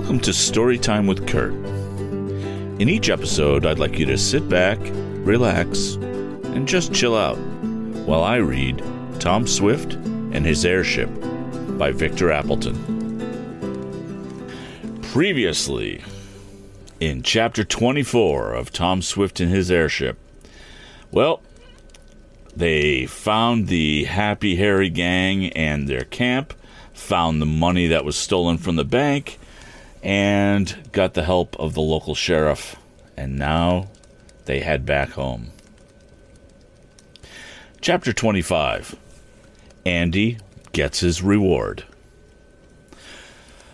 Welcome to Storytime with Kurt. In each episode, I'd like you to sit back, relax, and just chill out while I read Tom Swift and His Airship by Victor Appleton. Previously, in chapter 24 of Tom Swift and His Airship, well, they found the Happy Harry gang and their camp, found the money that was stolen from the bank, and got the help of the local sheriff. And now they head back home. Chapter 25 Andy gets his reward.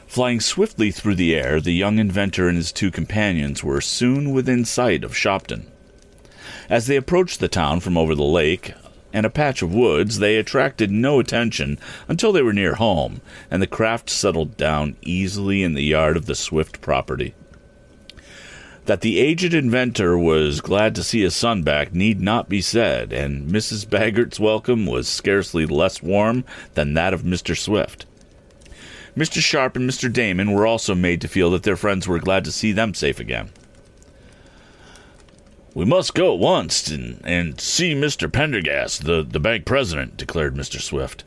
Flying swiftly through the air, the young inventor and his two companions were soon within sight of Shopton. As they approached the town from over the lake and a patch of woods, they attracted no attention until they were near home, and the craft settled down easily in the yard of the Swift property. That the aged inventor was glad to see his son back need not be said, and Mrs. Baggert's welcome was scarcely less warm than that of Mr. Swift. Mr. Sharp and Mr. Damon were also made to feel that their friends were glad to see them safe again. We must go at once and, and see Mr. Pendergast, the, the bank president, declared Mr. Swift.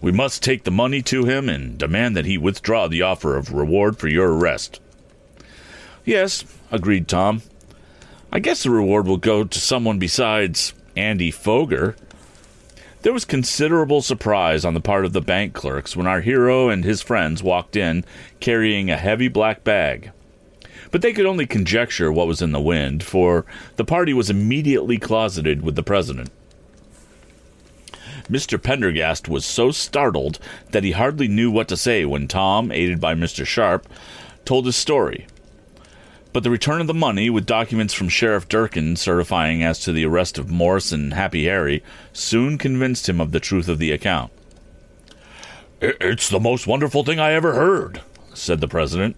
We must take the money to him and demand that he withdraw the offer of reward for your arrest. Yes, agreed Tom. I guess the reward will go to someone besides Andy Foger. There was considerable surprise on the part of the bank clerks when our hero and his friends walked in carrying a heavy black bag but they could only conjecture what was in the wind, for the party was immediately closeted with the president. Mr. Pendergast was so startled that he hardly knew what to say when Tom, aided by Mr. Sharp, told his story. But the return of the money, with documents from Sheriff Durkin certifying as to the arrest of Morse and Happy Harry, soon convinced him of the truth of the account. It's the most wonderful thing I ever heard, said the president.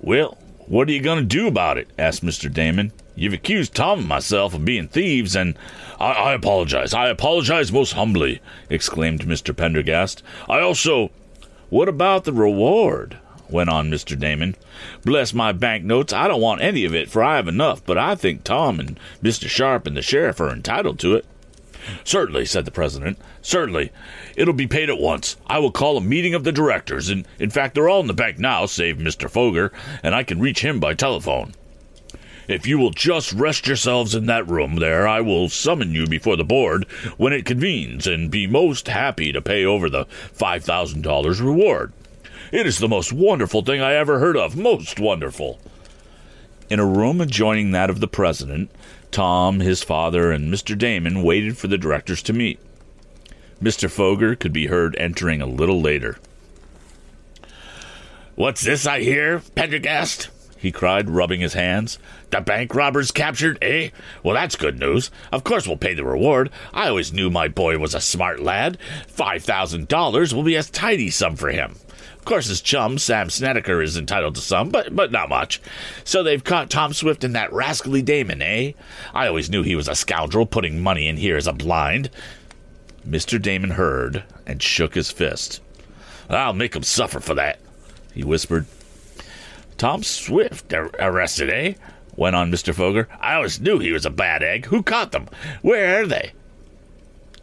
Well, what are you going to do about it? asked Mr. Damon. You've accused Tom and myself of being thieves, and I, I apologize. I apologize most humbly, exclaimed Mr. Pendergast. I also. What about the reward? went on Mr. Damon. Bless my banknotes, I don't want any of it, for I have enough, but I think Tom and Mr. Sharp and the sheriff are entitled to it. Certainly, said the president. Certainly. It'll be paid at once. I will call a meeting of the directors, and in fact, they're all in the bank now, save Mr. Foger, and I can reach him by telephone. If you will just rest yourselves in that room there, I will summon you before the board when it convenes, and be most happy to pay over the $5,000 reward. It is the most wonderful thing I ever heard of. Most wonderful. In a room adjoining that of the president, Tom, his father, and Mr. Damon waited for the directors to meet. Mr. Foger could be heard entering a little later. What's this I hear, Pendergast? he cried, rubbing his hands. The bank robbers captured, eh? Well, that's good news. Of course we'll pay the reward. I always knew my boy was a smart lad. Five thousand dollars will be a tidy sum for him. Of course, his chum, Sam Snedecker, is entitled to some, but but not much. So they've caught Tom Swift and that rascally Damon, eh? I always knew he was a scoundrel putting money in here as a blind. Mr. Damon heard and shook his fist. I'll make him suffer for that, he whispered. Tom Swift ar- arrested, eh? went on Mr. Foger. I always knew he was a bad egg. Who caught them? Where are they?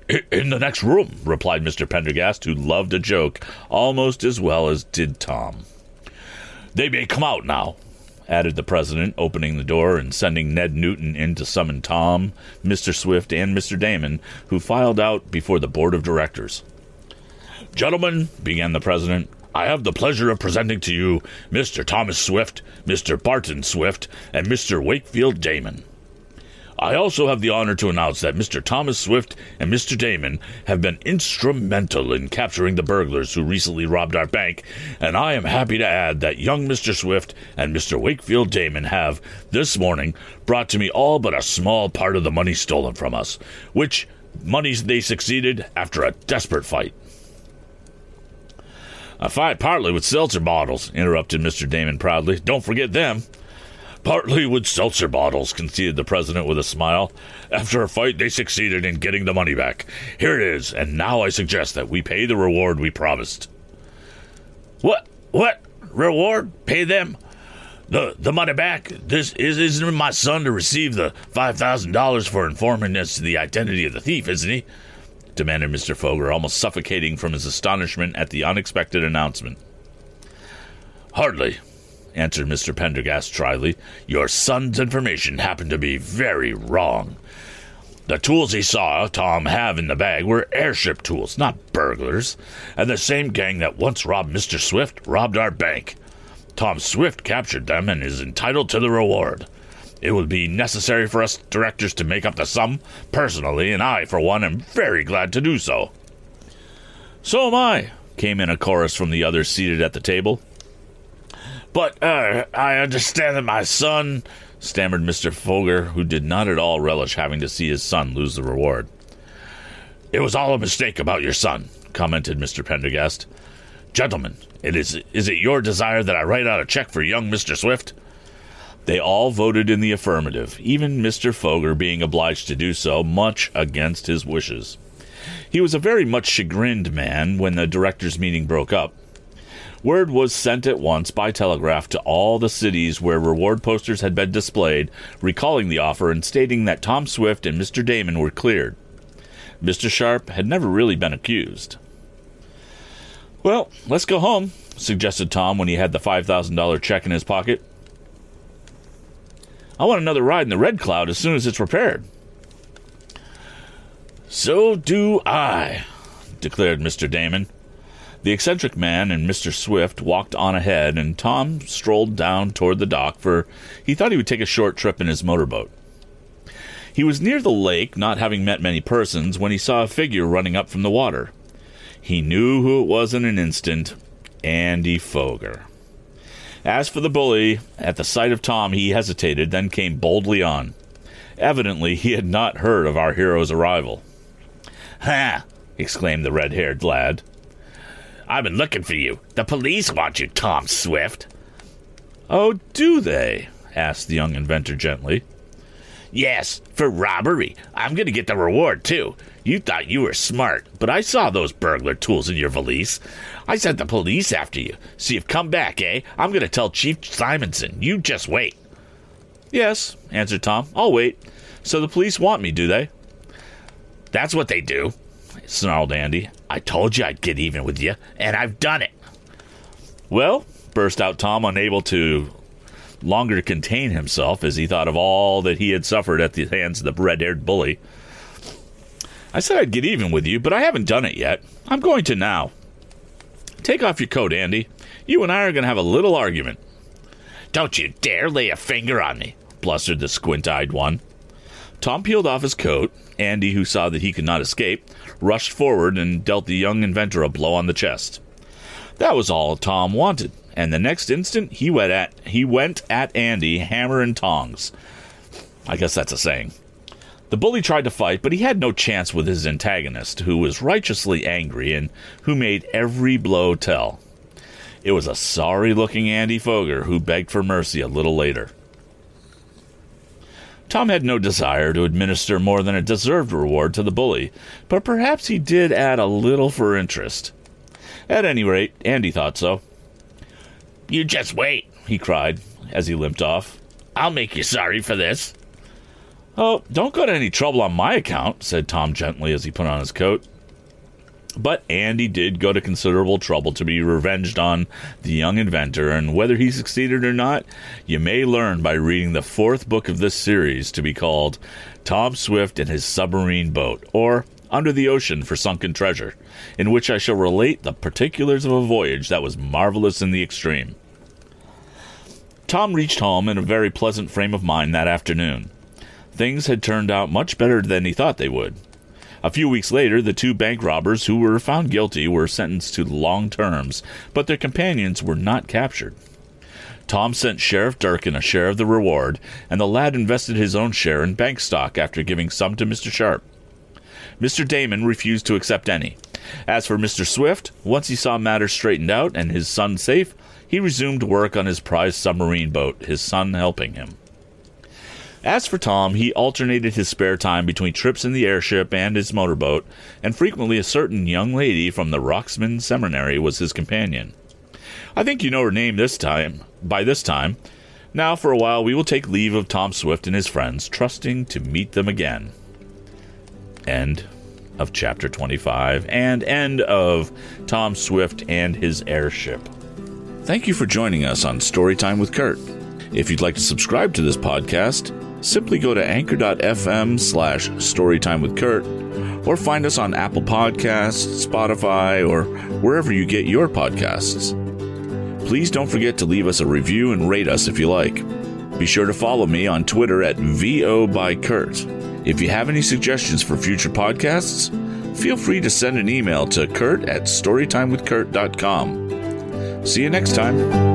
In the next room, replied Mr. Pendergast, who loved a joke almost as well as did Tom. They may come out now, added the president, opening the door and sending Ned Newton in to summon Tom, Mr. Swift, and Mr. Damon, who filed out before the board of directors. Gentlemen, began the president, I have the pleasure of presenting to you Mr. Thomas Swift, Mr. Barton Swift, and Mr. Wakefield Damon. I also have the honor to announce that Mr. Thomas Swift and Mr. Damon have been instrumental in capturing the burglars who recently robbed our bank, and I am happy to add that young Mr. Swift and Mr. Wakefield Damon have, this morning, brought to me all but a small part of the money stolen from us, which money they succeeded after a desperate fight. A fight partly with seltzer bottles, interrupted Mr. Damon proudly. Don't forget them. Partly with seltzer bottles, conceded the president with a smile. After a fight, they succeeded in getting the money back. Here it is, and now I suggest that we pay the reward we promised. What? What? Reward? Pay them? The, the money back? This is, isn't my son to receive the $5,000 for informing us the identity of the thief, isn't he? demanded Mr. Foger, almost suffocating from his astonishment at the unexpected announcement. Hardly, answered Mr. Pendergast dryly. Your son's information happened to be very wrong. The tools he saw Tom have in the bag were airship tools, not burglars, and the same gang that once robbed Mr. Swift robbed our bank. Tom Swift captured them and is entitled to the reward. It will be necessary for us directors to make up the sum personally, and I, for one, am very glad to do so. So am I, came in a chorus from the others seated at the table. But uh, I understand that my son stammered Mr. Foger, who did not at all relish having to see his son lose the reward. It was all a mistake about your son, commented Mr. Pendergast. Gentlemen, it is is it your desire that I write out a check for young Mr. Swift? They all voted in the affirmative, even Mr. Foger being obliged to do so, much against his wishes. He was a very much chagrined man when the directors' meeting broke up. Word was sent at once by telegraph to all the cities where reward posters had been displayed, recalling the offer and stating that Tom Swift and Mr. Damon were cleared. Mr. Sharp had never really been accused. Well, let's go home, suggested Tom when he had the $5,000 check in his pocket. I want another ride in the Red Cloud as soon as it's repaired. So do I, declared Mr. Damon. The eccentric man and Mr. Swift walked on ahead, and Tom strolled down toward the dock, for he thought he would take a short trip in his motorboat. He was near the lake, not having met many persons, when he saw a figure running up from the water. He knew who it was in an instant Andy Foger. As for the bully, at the sight of Tom he hesitated, then came boldly on. Evidently, he had not heard of our hero's arrival. Ha! exclaimed the red haired lad. I've been looking for you. The police want you, Tom Swift. Oh, do they? asked the young inventor gently. Yes, for robbery. I'm going to get the reward, too. You thought you were smart, but I saw those burglar tools in your valise. I sent the police after you. So you've come back, eh? I'm going to tell Chief Simonson. You just wait. Yes, answered Tom. I'll wait. So the police want me, do they? That's what they do snarled Andy. I told you I'd get even with you, and I've done it. Well, burst out Tom, unable to longer contain himself as he thought of all that he had suffered at the hands of the red haired bully. I said I'd get even with you, but I haven't done it yet. I'm going to now. Take off your coat, Andy. You and I are going to have a little argument. Don't you dare lay a finger on me, blustered the squint eyed one. Tom peeled off his coat. Andy, who saw that he could not escape, rushed forward and dealt the young inventor a blow on the chest. That was all Tom wanted, and the next instant he went at he went at Andy hammer and tongs. I guess that's a saying. The bully tried to fight, but he had no chance with his antagonist, who was righteously angry and who made every blow tell. It was a sorry looking Andy Foger who begged for mercy a little later. Tom had no desire to administer more than a deserved reward to the bully, but perhaps he did add a little for interest. At any rate, Andy thought so. You just wait, he cried as he limped off. I'll make you sorry for this. Oh, don't go to any trouble on my account, said Tom gently as he put on his coat. But Andy did go to considerable trouble to be revenged on the young inventor, and whether he succeeded or not, you may learn by reading the fourth book of this series to be called Tom Swift and His Submarine Boat, or Under the Ocean for Sunken Treasure, in which I shall relate the particulars of a voyage that was marvelous in the extreme. Tom reached home in a very pleasant frame of mind that afternoon. Things had turned out much better than he thought they would. A few weeks later, the two bank robbers who were found guilty were sentenced to long terms, but their companions were not captured. Tom sent Sheriff Durkin a share of the reward, and the lad invested his own share in bank stock after giving some to Mr. Sharp. Mr. Damon refused to accept any. As for Mr. Swift, once he saw matters straightened out and his son safe, he resumed work on his prized submarine boat, his son helping him. As for Tom, he alternated his spare time between trips in the airship and his motorboat, and frequently a certain young lady from the Roxman Seminary was his companion. I think you know her name this time. By this time, now for a while we will take leave of Tom Swift and his friends, trusting to meet them again. End of chapter 25 and end of Tom Swift and his airship. Thank you for joining us on Storytime with Kurt. If you'd like to subscribe to this podcast, simply go to anchor.fm slash storytime with Kurt or find us on Apple Podcasts, Spotify, or wherever you get your podcasts. Please don't forget to leave us a review and rate us if you like. Be sure to follow me on Twitter at VO by Kurt. If you have any suggestions for future podcasts, feel free to send an email to kurt at storytimewithkurt.com. See you next time.